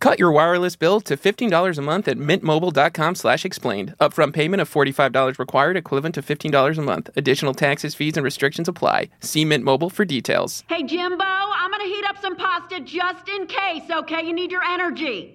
Cut your wireless bill to $15 a month at mintmobile.com slash explained. Upfront payment of $45 required, equivalent to $15 a month. Additional taxes, fees, and restrictions apply. See Mint Mobile for details. Hey, Jimbo, I'm gonna heat up some pasta just in case, okay? You need your energy.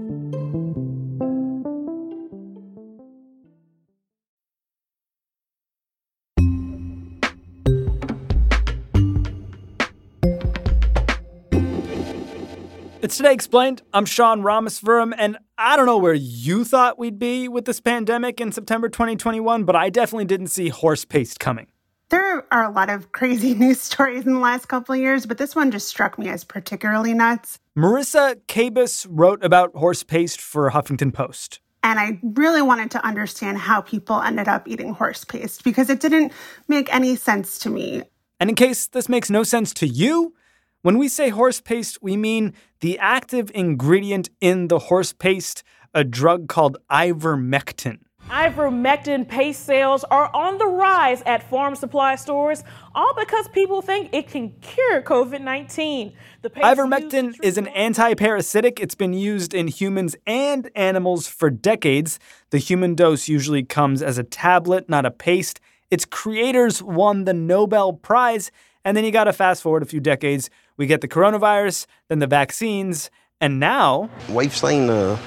It's Today Explained. I'm Sean Rameswaram, and I don't know where you thought we'd be with this pandemic in September 2021, but I definitely didn't see horse paste coming. There are a lot of crazy news stories in the last couple of years, but this one just struck me as particularly nuts. Marissa Kabas wrote about horse paste for Huffington Post. And I really wanted to understand how people ended up eating horse paste because it didn't make any sense to me. And in case this makes no sense to you, when we say horse paste, we mean the active ingredient in the horse paste, a drug called ivermectin. Ivermectin paste sales are on the rise at farm supply stores, all because people think it can cure COVID 19. Ivermectin is an anti-parasitic. It's been used in humans and animals for decades. The human dose usually comes as a tablet, not a paste. Its creators won the Nobel Prize, and then you got to fast forward a few decades. We get the coronavirus, then the vaccines, and now We've seen a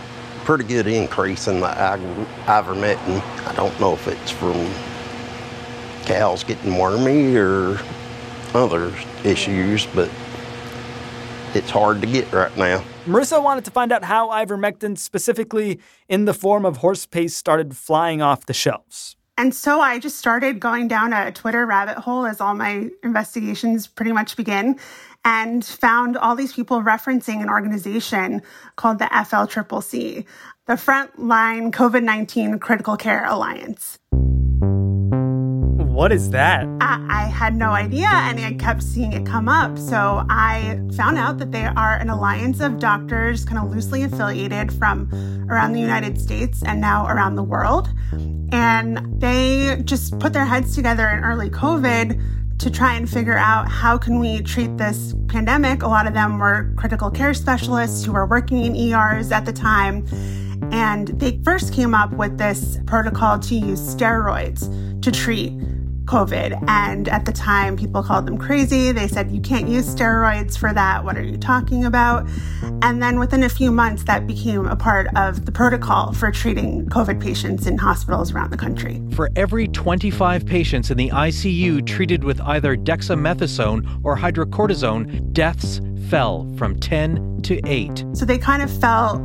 pretty good increase in the ivermectin. I don't know if it's from cows getting wormy or other issues, but it's hard to get right now. Marissa wanted to find out how ivermectin, specifically in the form of horse paste, started flying off the shelves. And so I just started going down a Twitter rabbit hole as all my investigations pretty much begin and found all these people referencing an organization called the FLCCC, the Frontline COVID 19 Critical Care Alliance. What is that? I, I had no idea and I kept seeing it come up. So I found out that they are an alliance of doctors, kind of loosely affiliated from around the United States and now around the world. And they just put their heads together in early COVID to try and figure out how can we treat this pandemic. A lot of them were critical care specialists who were working in ERs at the time. And they first came up with this protocol to use steroids to treat COVID. And at the time, people called them crazy. They said, You can't use steroids for that. What are you talking about? And then within a few months, that became a part of the protocol for treating COVID patients in hospitals around the country. For every 25 patients in the ICU treated with either dexamethasone or hydrocortisone, deaths fell from 10 to 8. So they kind of felt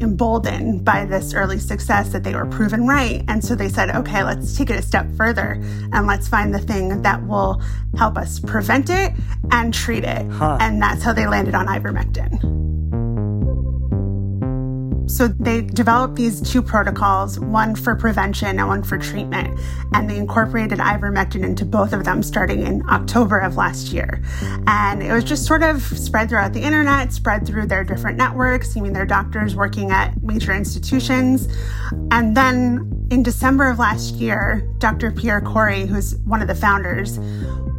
emboldened by this early success that they were proven right. And so they said, okay, let's take it a step further and let's find the thing that will help us prevent it and treat it. Huh. And that's how they landed on ivermectin. So they developed these two protocols, one for prevention and one for treatment. And they incorporated ivermectin into both of them starting in October of last year. And it was just sort of spread throughout the internet, spread through their different networks, I mean, their doctors working at major institutions. And then in December of last year, Dr. Pierre Kory, who's one of the founders,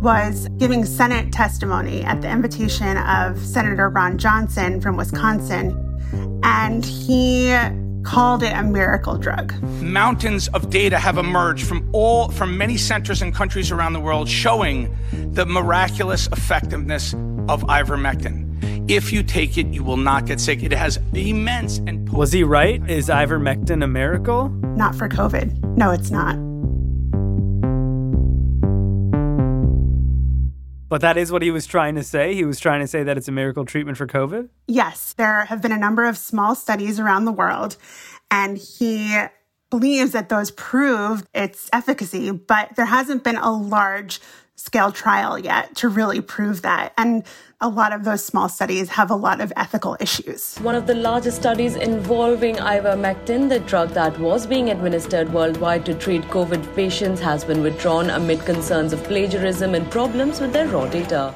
was giving Senate testimony at the invitation of Senator Ron Johnson from Wisconsin. And he called it a miracle drug. Mountains of data have emerged from all from many centers and countries around the world showing the miraculous effectiveness of ivermectin. If you take it, you will not get sick. It has immense and Was he right? Is ivermectin a miracle? Not for COVID. No, it's not. But that is what he was trying to say. He was trying to say that it's a miracle treatment for COVID. Yes, there have been a number of small studies around the world, and he believes that those prove its efficacy, but there hasn't been a large scale trial yet to really prove that. And a lot of those small studies have a lot of ethical issues. One of the largest studies involving ivermectin, the drug that was being administered worldwide to treat COVID patients, has been withdrawn amid concerns of plagiarism and problems with their raw data.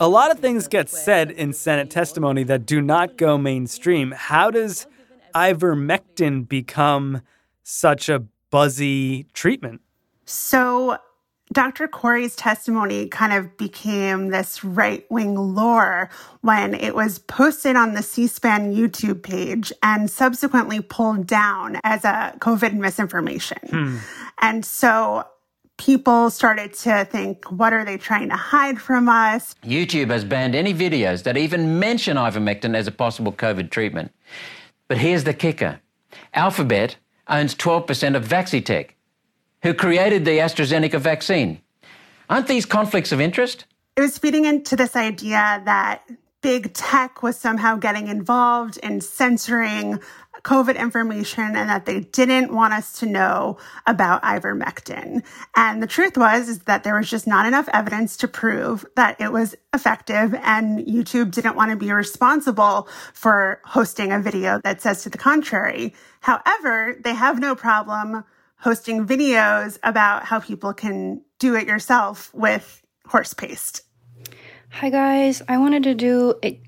A lot of things get said in Senate testimony that do not go mainstream. How does ivermectin become such a buzzy treatment? So, Dr. Kory's testimony kind of became this right wing lore when it was posted on the C SPAN YouTube page and subsequently pulled down as a COVID misinformation. Hmm. And so people started to think, what are they trying to hide from us? YouTube has banned any videos that even mention ivermectin as a possible COVID treatment. But here's the kicker Alphabet owns 12% of Vaccitech who created the AstraZeneca vaccine. Aren't these conflicts of interest? It was feeding into this idea that big tech was somehow getting involved in censoring COVID information and that they didn't want us to know about ivermectin. And the truth was is that there was just not enough evidence to prove that it was effective and YouTube didn't want to be responsible for hosting a video that says to the contrary. However, they have no problem hosting videos about how people can do it yourself with horse paste. Hi guys, I wanted to do a,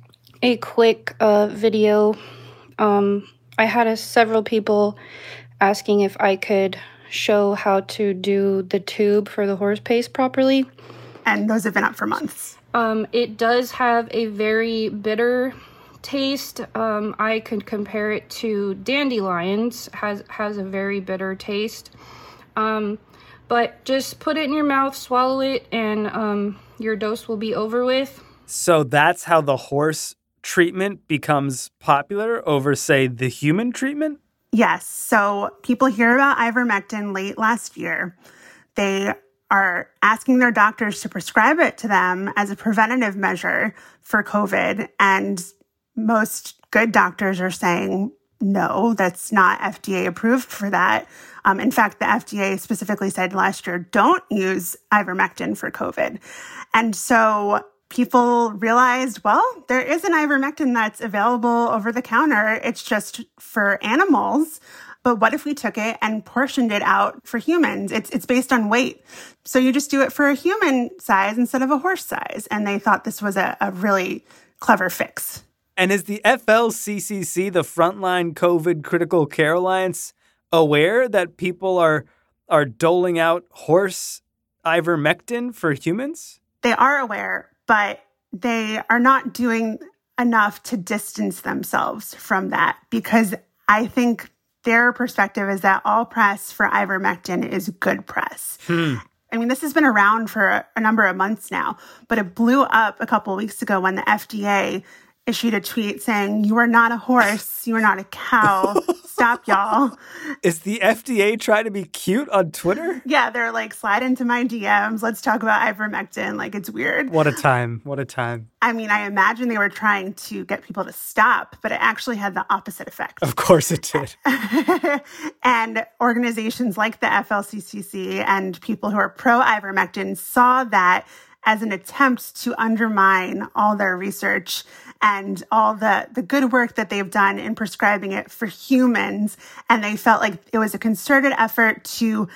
a quick uh, video. Um, I had a, several people asking if I could show how to do the tube for the horse paste properly. And those have been up for months. Um, it does have a very bitter taste, um, I could compare it to dandelions. has has a very bitter taste. Um, but just put it in your mouth, swallow it, and um, your dose will be over with. So that's how the horse treatment becomes popular over, say, the human treatment? Yes. So people hear about ivermectin late last year. They are asking their doctors to prescribe it to them as a preventative measure for COVID. And most good doctors are saying, no, that's not FDA approved for that. Um, in fact, the FDA specifically said last year, don't use ivermectin for COVID. And so people realized, well, there is an ivermectin that's available over the counter. It's just for animals. But what if we took it and portioned it out for humans? It's, it's based on weight. So you just do it for a human size instead of a horse size. And they thought this was a, a really clever fix. And is the FLCCC, the Frontline COVID Critical Care Alliance, aware that people are are doling out horse ivermectin for humans? They are aware, but they are not doing enough to distance themselves from that because I think their perspective is that all press for ivermectin is good press. Hmm. I mean, this has been around for a, a, number of months now, but it blew up a couple of weeks ago when the FDA issued a tweet saying, You are not a horse. You are not a cow. Stop, y'all. Is the FDA trying to be cute on Twitter? Yeah, they're like, Slide into my DMs. Let's talk about ivermectin. Like, it's weird. What a time. What a time. I mean, I imagine they were trying to get people to stop, but it actually had the opposite effect. Of course it did. and organizations like the FLCCC and people who are pro ivermectin saw that as an attempt to undermine all their research and all the, the good work that they've done in prescribing it for humans. And they felt like it was a concerted effort to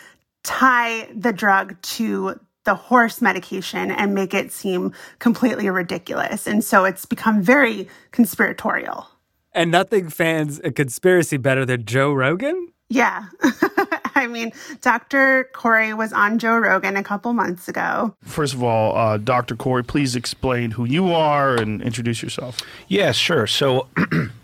tie the drug to the horse medication and make it seem completely ridiculous. And so it's become very conspiratorial. And nothing fans a conspiracy better than Joe Rogan? Yeah. I mean, Dr. Kory was on Joe Rogan a couple months ago. First of all, uh, Dr. Kory, please explain who you are and introduce yourself. Yeah, sure. So,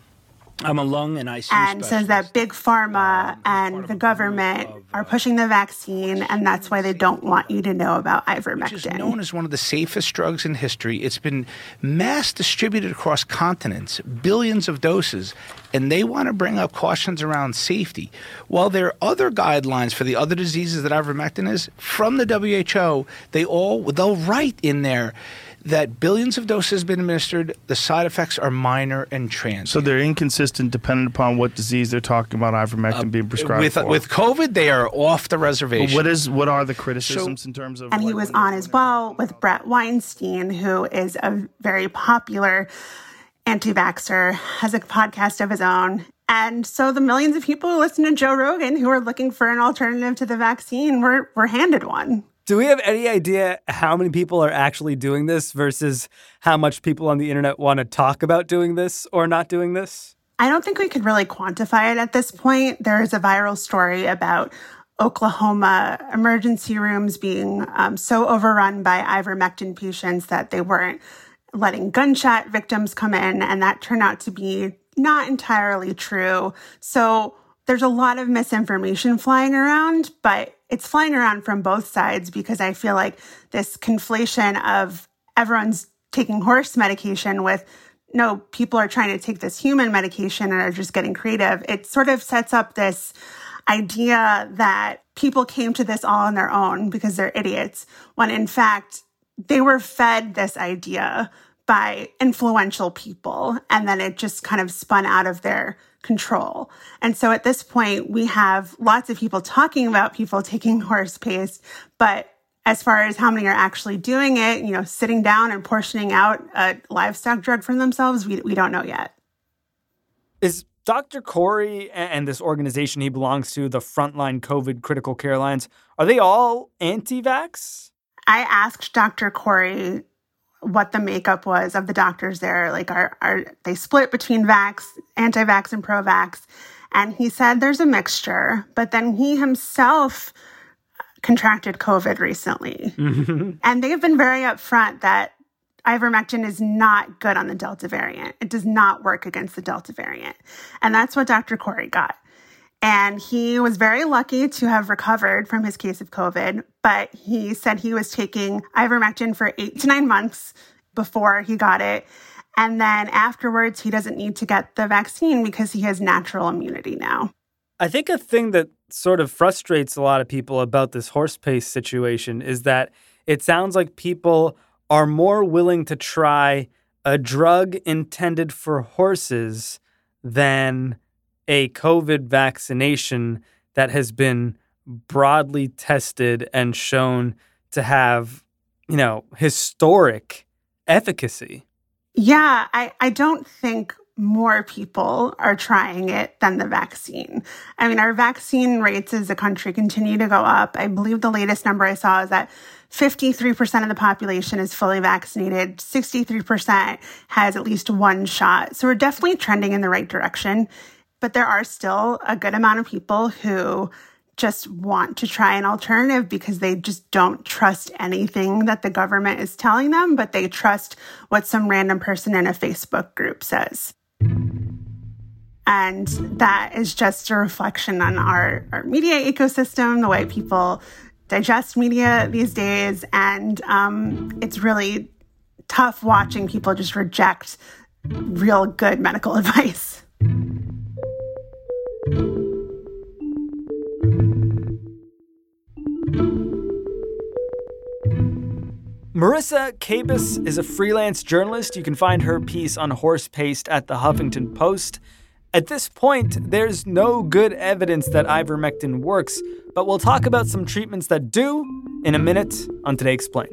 I'm a lung and ICU and says that big pharma um, and the government are uh, pushing the vaccine, and that's why they don't want you to know about ivermectin. Which is known as one of the safest drugs in history. It's been mass distributed across continents, billions of doses, and they want to bring up cautions around safety. While there are other guidelines for the other diseases that ivermectin is from the WHO, they all they'll write in there that billions of doses have been administered. The side effects are minor and transient. So they're inconsistent depending upon what disease they're talking about ivermectin uh, being prescribed with for. with COVID, they are off the But reservation. what is what are the criticisms in terms of and he was on as well with Bret Weinstein, who is a very popular anti vaxxer, has a podcast of his own. And so the millions of people who listen to Joe Rogan who are looking for an alternative to the vaccine were, were handed one. Do we have any idea how many people are actually doing this versus how much people on the internet want to talk about doing this or not doing this? I don't think we could really quantify it at this point. There is a viral story about Oklahoma emergency rooms being um, so overrun by ivermectin patients that they weren't letting gunshot victims come in, and that turned out to be not entirely true. So there's a lot of misinformation flying around, but it's flying around from both sides because I feel like this conflation of everyone's taking horse medication with no, people are trying to take this human medication and are just getting creative. It sort of sets up this idea that people came to this all on their own because they're idiots, when in fact, they were fed this idea by influential people and then it just kind of spun out of their control. And so at this point, we have lots of people talking about people taking horse paste, but as far as how many are actually doing it, you know, sitting down and portioning out a livestock drug for themselves, we, we don't know yet. Is Dr. Kory and this organization he belongs to, the Frontline COVID Critical Care Alliance, are they all anti vax? I asked Dr. Kory what the makeup was of the doctors there. Like, are, are they split between vax, anti vax, and pro vax? And he said there's a mixture, but then he himself contracted COVID recently. Mm-hmm. And they have been very upfront that ivermectin is not good on the Delta variant. It does not work against the Delta variant. And that's what Dr. Kory got. And he was very lucky to have recovered from his case of COVID, but he said he was taking ivermectin for eight to nine months before he got it. And then afterwards, he doesn't need to get the vaccine because he has natural immunity now. I think a thing that sort of frustrates a lot of people about this horse paste situation is that it sounds like people are more willing to try a drug intended for horses than a COVID vaccination that has been broadly tested and shown to have, you know, historic efficacy. Yeah, I, I don't think more people are trying it than the vaccine. I mean, our vaccine rates as a country continue to go up. I believe the latest number I saw is that 53% of the population is fully vaccinated, 63% has at least one shot. So we're definitely trending in the right direction. But there are still a good amount of people who just want to try an alternative because they just don't trust anything that the government is telling them, but they trust what some random person in a Facebook group says. And that is just a reflection on our, our media ecosystem, the way people digest media these days. And um, it's really tough watching people just reject real good medical advice. Marissa Kabas is a freelance journalist. You can find her piece on horse paste at the Huffington Post. At this point, there's no good evidence that ivermectin works, but we'll talk about some treatments that do in a minute on Today Explained.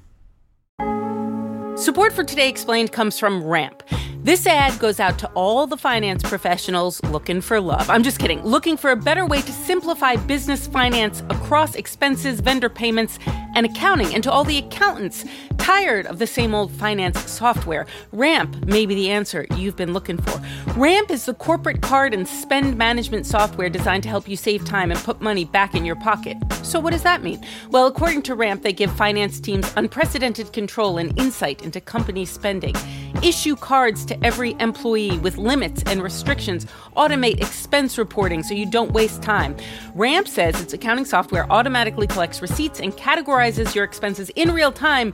Support for Today Explained comes from Ramp. This ad goes out to all the finance professionals looking for love. I'm just kidding, looking for a better way to simplify business finance across expenses, vendor payments, and accounting, and to all the accountants tired of the same old finance software. Ramp may be the answer you've been looking for. Ramp is the corporate card and spend management software designed to help you save time and put money back in your pocket. So, what does that mean? Well, according to Ramp, they give finance teams unprecedented control and insight into company spending, issue cards to every employee with limits and restrictions, automate expense reporting so you don't waste time. Ramp says its accounting software automatically collects receipts and categorizes your expenses in real time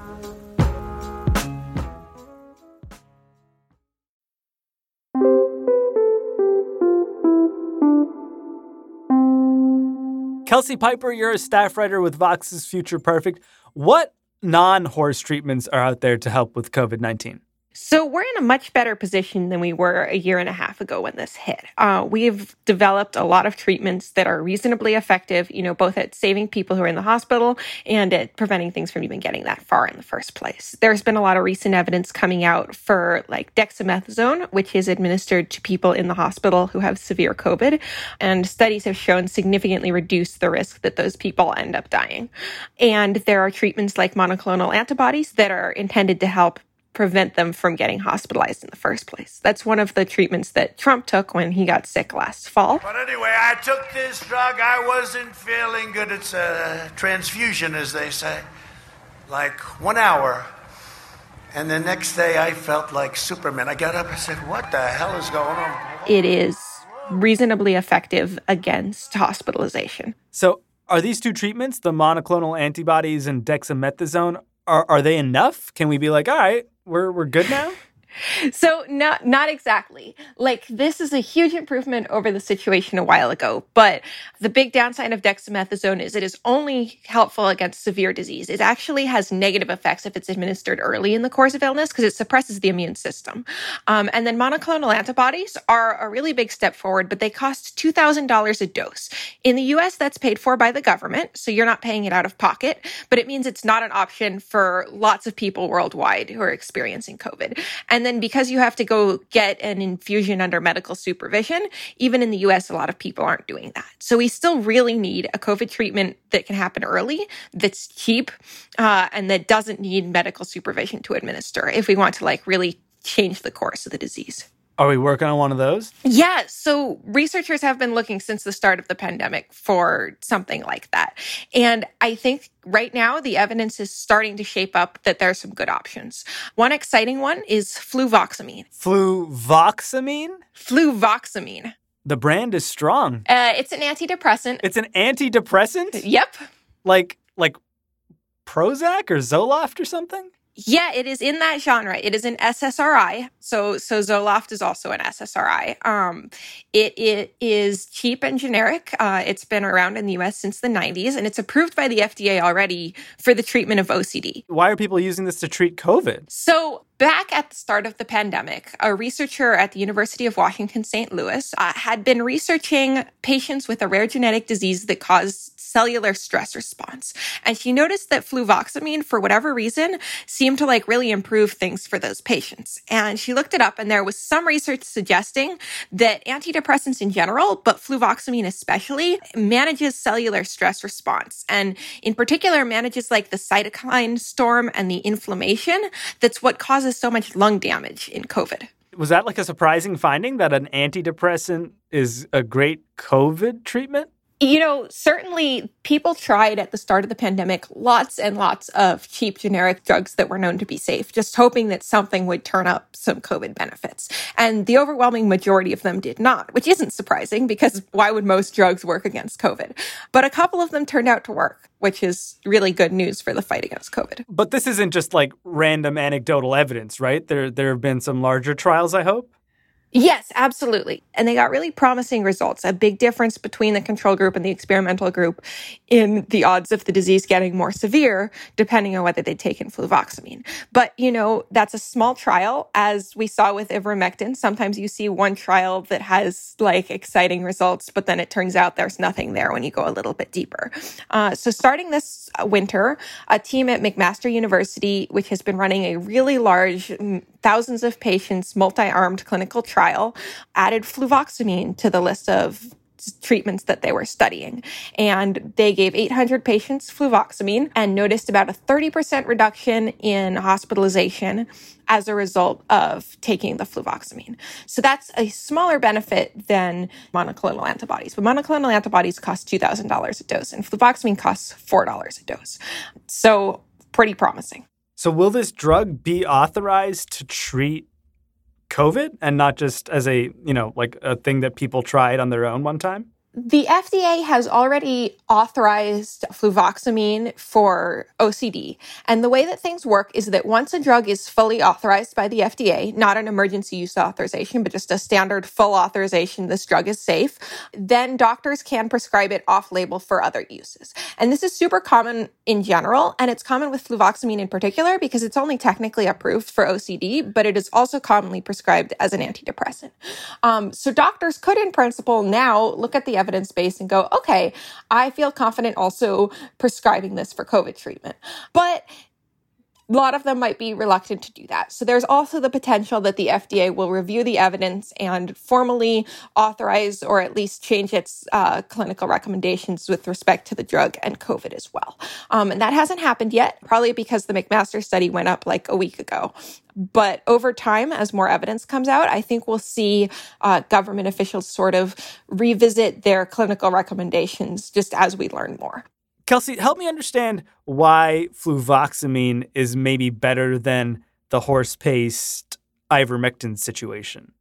Kelsey Piper, you're a staff writer with Vox's Future Perfect. What non horse treatments are out there to help with COVID 19? So we're in a much better position than we were a year and a half ago when this hit. Uh, we've developed a lot of treatments that are reasonably effective, you know, both at saving people who are in the hospital and at preventing things from even getting that far in the first place. There's been a lot of recent evidence coming out for like dexamethasone, which is administered to people in the hospital who have severe COVID, and studies have shown significantly reduce the risk that those people end up dying. And there are treatments like monoclonal antibodies that are intended to help prevent them from getting hospitalized in the first place. That's one of the treatments that Trump took when he got sick last fall. But anyway, I took this drug. I wasn't feeling good. It's a transfusion, as they say. Like one hour. And the next day, I felt like Superman. I got up and said, What the hell is going on? It is reasonably effective against hospitalization. So, are these two treatments, the monoclonal antibodies and dexamethasone, are, are they enough? Can we be like, all right, we're, we're good now? So not not exactly. Like this is a huge improvement over the situation a while ago, but the big downside of dexamethasone is it is only helpful against severe disease. It actually has negative effects if it's administered early in the course of illness because it suppresses the immune system. Um, and then monoclonal antibodies are a really big step forward, but they cost two thousand dollars a dose. In the U.S., that's paid for by the government, so you're not paying it out of pocket. But it means it's not an option for lots of people worldwide who are experiencing COVID. And then because you have to go get an infusion under medical supervision, even in the US, a lot of people aren't doing that. So we still really need a COVID treatment that can happen early, that's cheap, uh, and that doesn't need medical supervision to administer if we want to like really change the course of the disease. Are we working on one of those? Yeah. So researchers have been looking since the start of the pandemic for something like that. And I think right now the evidence is starting to shape up that there are some good options. One exciting one is fluvoxamine. Fluvoxamine? Fluvoxamine. The brand is strong. Uh, it's an antidepressant. It's an antidepressant? Yep. Like like Prozac or Zoloft or something? Yeah, it is in that genre. It is an SSRI. So so Zoloft is also an SSRI. Um, it, it is cheap and generic. Uh, it's been around in the US since the 90s and it's approved by the FDA already for the treatment of OCD. Why are people using this to treat COVID? So Back at the start of the pandemic, a researcher at the University of Washington, St. Louis, uh, had been researching patients with a rare genetic disease that caused cellular stress response. And she noticed that fluvoxamine, for whatever reason, seemed to like really improve things for those patients. And she looked it up and there was some research suggesting that antidepressants in general, but fluvoxamine especially, manages cellular stress response. And in particular, manages like the cytokine storm and the inflammation. That's what causes causes so much lung damage in COVID. Was that like a surprising finding that an antidepressant is a great COVID treatment? You know, certainly people tried at the start of the pandemic lots and lots of cheap generic drugs that were known to be safe, just hoping that something would turn up some COVID benefits. And the overwhelming majority of them did not, which isn't surprising because why would most drugs work against COVID? But a couple of them turned out to work which is really good news for the fight against COVID. But this isn't just like random anecdotal evidence, right? There there have been some larger trials, I hope. Yes, absolutely. And they got really promising results. A big difference between the control group and the experimental group in the odds of the disease getting more severe, depending on whether they'd taken fluvoxamine. But, you know, that's a small trial. As we saw with ivermectin, sometimes you see one trial that has like exciting results, but then it turns out there's nothing there when you go a little bit deeper. Uh, so starting this Uh, winter, a team at McMaster University, which has been running a really large, thousands of patients, multi-armed clinical trial, added fluvoxamine to the list of treatments that they were studying. And they gave 800 patients fluvoxamine and noticed about a 30% reduction in hospitalization as a result of taking the fluvoxamine. So that's a smaller benefit than monoclonal antibodies. But monoclonal antibodies cost $2,000 a dose and fluvoxamine costs $4 a dose. So pretty promising. So will this drug be authorized to treat COVID and not just as a, you know, like a thing that people tried on their own one time? The FDA has already authorized fluvoxamine for OCD. And the way that things work is that once a drug is fully authorized by the FDA, not an emergency use authorization, but just a standard full authorization, this drug is safe, then doctors can prescribe it off label for other uses. And this is super common in general. And it's common with fluvoxamine in particular because it's only technically approved for OCD, but it is also commonly prescribed as an antidepressant. Um, so doctors could, in principle, now look at the evidence base and go, okay, I feel confident also prescribing this for COVID treatment. But a lot of them might be reluctant to do that. So there's also the potential that the FDA will review the evidence and formally authorize or at least change its uh, clinical recommendations with respect to the drug and COVID as well. Um, and that hasn't happened yet, probably because the McMaster study went up like a week ago. But over time, as more evidence comes out, I think we'll see uh, government officials sort of revisit their clinical recommendations just as we learn more. Kelsey, help me understand why fluvoxamine is maybe better than the horse paste ivermectin situation.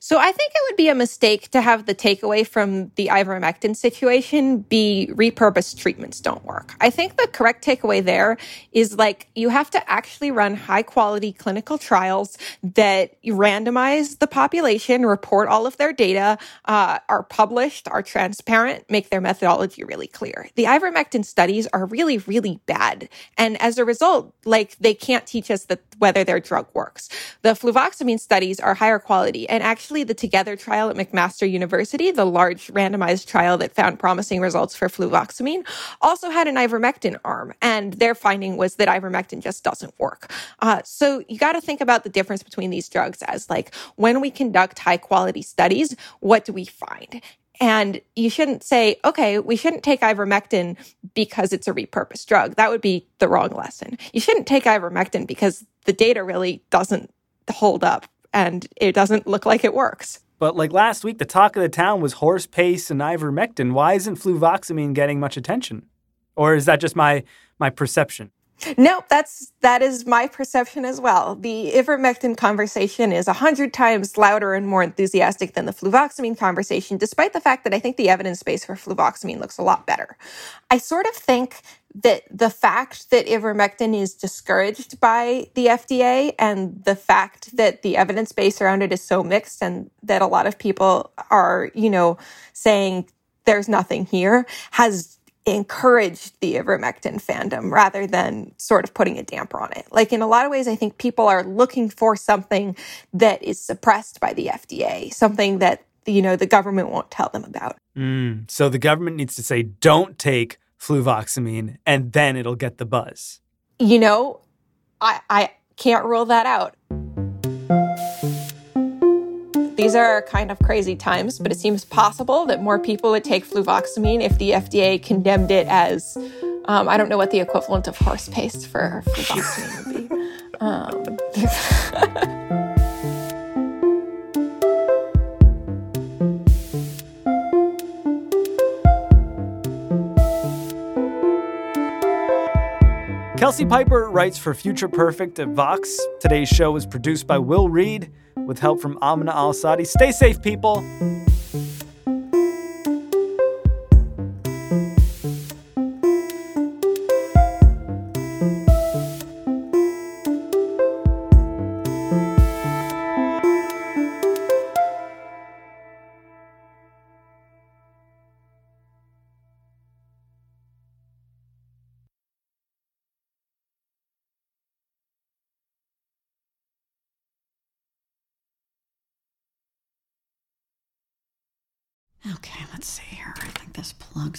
So I think it would be a mistake to have the takeaway from the ivermectin situation be repurposed treatments don't work. I think the correct takeaway there is like you have to actually run high quality clinical trials that randomize the population, report all of their data, uh, are published, are transparent, make their methodology really clear. The ivermectin studies are really, really bad. And as a result, like they can't teach us that whether their drug works. The fluvoxamine studies are higher quality and and actually, the Together trial at McMaster University, the large randomized trial that found promising results for fluvoxamine, also had an ivermectin arm. And their finding was that ivermectin just doesn't work. Uh, so you got to think about the difference between these drugs as like when we conduct high quality studies, what do we find? And you shouldn't say, okay, we shouldn't take ivermectin because it's a repurposed drug. That would be the wrong lesson. You shouldn't take ivermectin because the data really doesn't hold up and it doesn't look like it works. But like last week, the talk of the town was horse paste and ivermectin. Why isn't fluvoxamine getting much attention? Or is that just my my perception? Nope, that's that is my perception as well. The ivermectin conversation is a hundred times louder and more enthusiastic than the fluvoxamine conversation, despite the fact that I think the evidence base for fluvoxamine looks a lot better. I sort of think that the fact that ivermectin is discouraged by the FDA and the fact that the evidence base around it is so mixed and that a lot of people are, you know, saying there's nothing here has encouraged the ivermectin fandom rather than sort of putting a damper on it. Like in a lot of ways, I think people are looking for something that is suppressed by the FDA, something that you know the government won't tell them about. Mm, so the government needs to say, "Don't take fluvoxamine," and then it'll get the buzz. You know, I I can't rule that out. These are kind of crazy times, but it seems possible that more people would take fluvoxamine if the FDA condemned it as um, I don't know what the equivalent of horse paste for fluvoxamine would be. Um, Kelsey Piper writes for Future Perfect at Vox. Today's show was produced by Will Reid with help from Amina Al Sadi. Stay safe, people.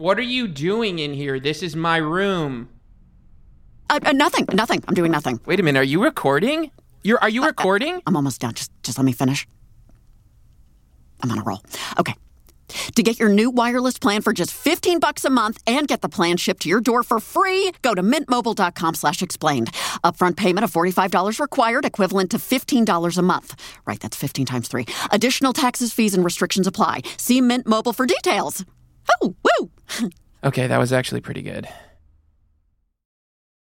What are you doing in here? This is my room. Uh, uh, nothing, nothing. I'm doing nothing. Wait a minute. Are you recording? You're are you recording? I'm almost done. Just just let me finish. I'm on a roll. Okay. To get your new wireless plan for just 15 bucks a month and get the plan shipped to your door for free, go to mintmobile.com slash explained. Upfront payment of $45 required, equivalent to $15 a month. Right, that's 15 times 3. Additional taxes, fees, and restrictions apply. See Mint Mobile for details. Oh, woo! okay, that was actually pretty good.